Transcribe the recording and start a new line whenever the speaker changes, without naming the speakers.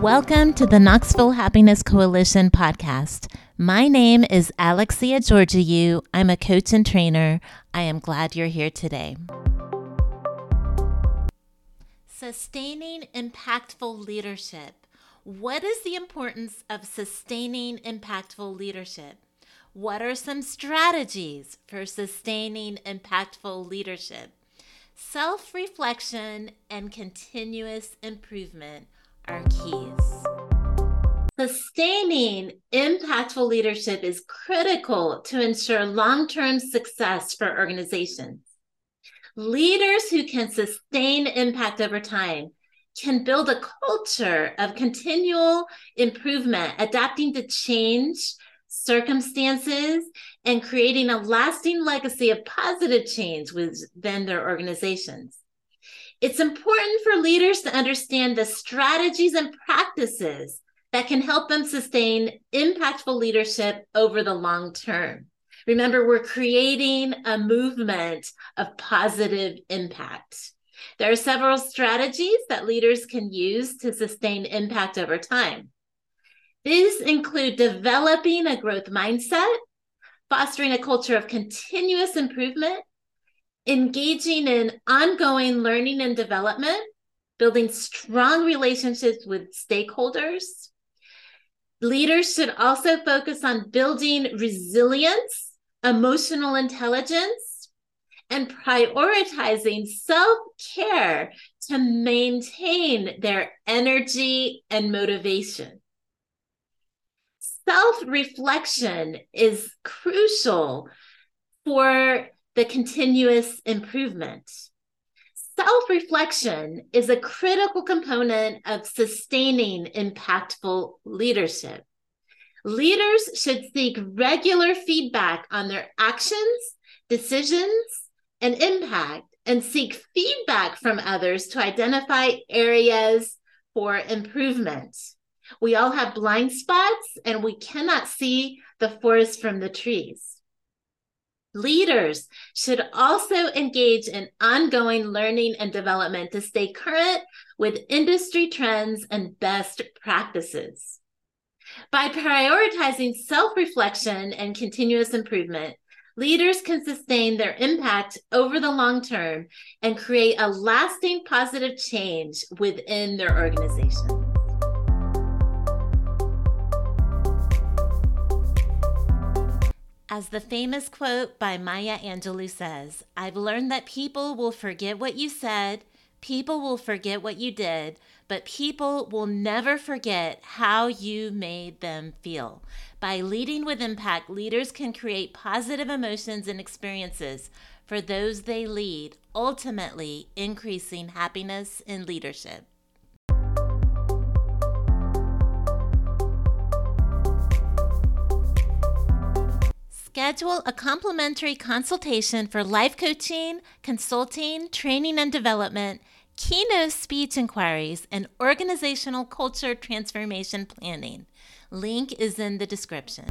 Welcome to the Knoxville Happiness Coalition podcast. My name is Alexia Georgiou. I'm a coach and trainer. I am glad you're here today. Sustaining impactful leadership. What is the importance of sustaining impactful leadership? What are some strategies for sustaining impactful leadership? Self reflection and continuous improvement are keys. Sustaining impactful leadership is critical to ensure long term success for organizations. Leaders who can sustain impact over time can build a culture of continual improvement, adapting to change circumstances, and creating a lasting legacy of positive change within their organizations. It's important for leaders to understand the strategies and practices that can help them sustain impactful leadership over the long term. Remember, we're creating a movement of positive impact. There are several strategies that leaders can use to sustain impact over time. These include developing a growth mindset, fostering a culture of continuous improvement, engaging in ongoing learning and development, building strong relationships with stakeholders. Leaders should also focus on building resilience, emotional intelligence, and prioritizing self care to maintain their energy and motivation. Self reflection is crucial for the continuous improvement. Self reflection is a critical component of sustaining impactful leadership. Leaders should seek regular feedback on their actions, decisions, and impact, and seek feedback from others to identify areas for improvement. We all have blind spots, and we cannot see the forest from the trees. Leaders should also engage in ongoing learning and development to stay current with industry trends and best practices. By prioritizing self reflection and continuous improvement, leaders can sustain their impact over the long term and create a lasting positive change within their organization. As the famous quote by Maya Angelou says, I've learned that people will forget what you said, people will forget what you did, but people will never forget how you made them feel. By leading with impact, leaders can create positive emotions and experiences for those they lead, ultimately increasing happiness in leadership. Schedule a complimentary consultation for life coaching, consulting, training and development, keynote speech inquiries, and organizational culture transformation planning. Link is in the description.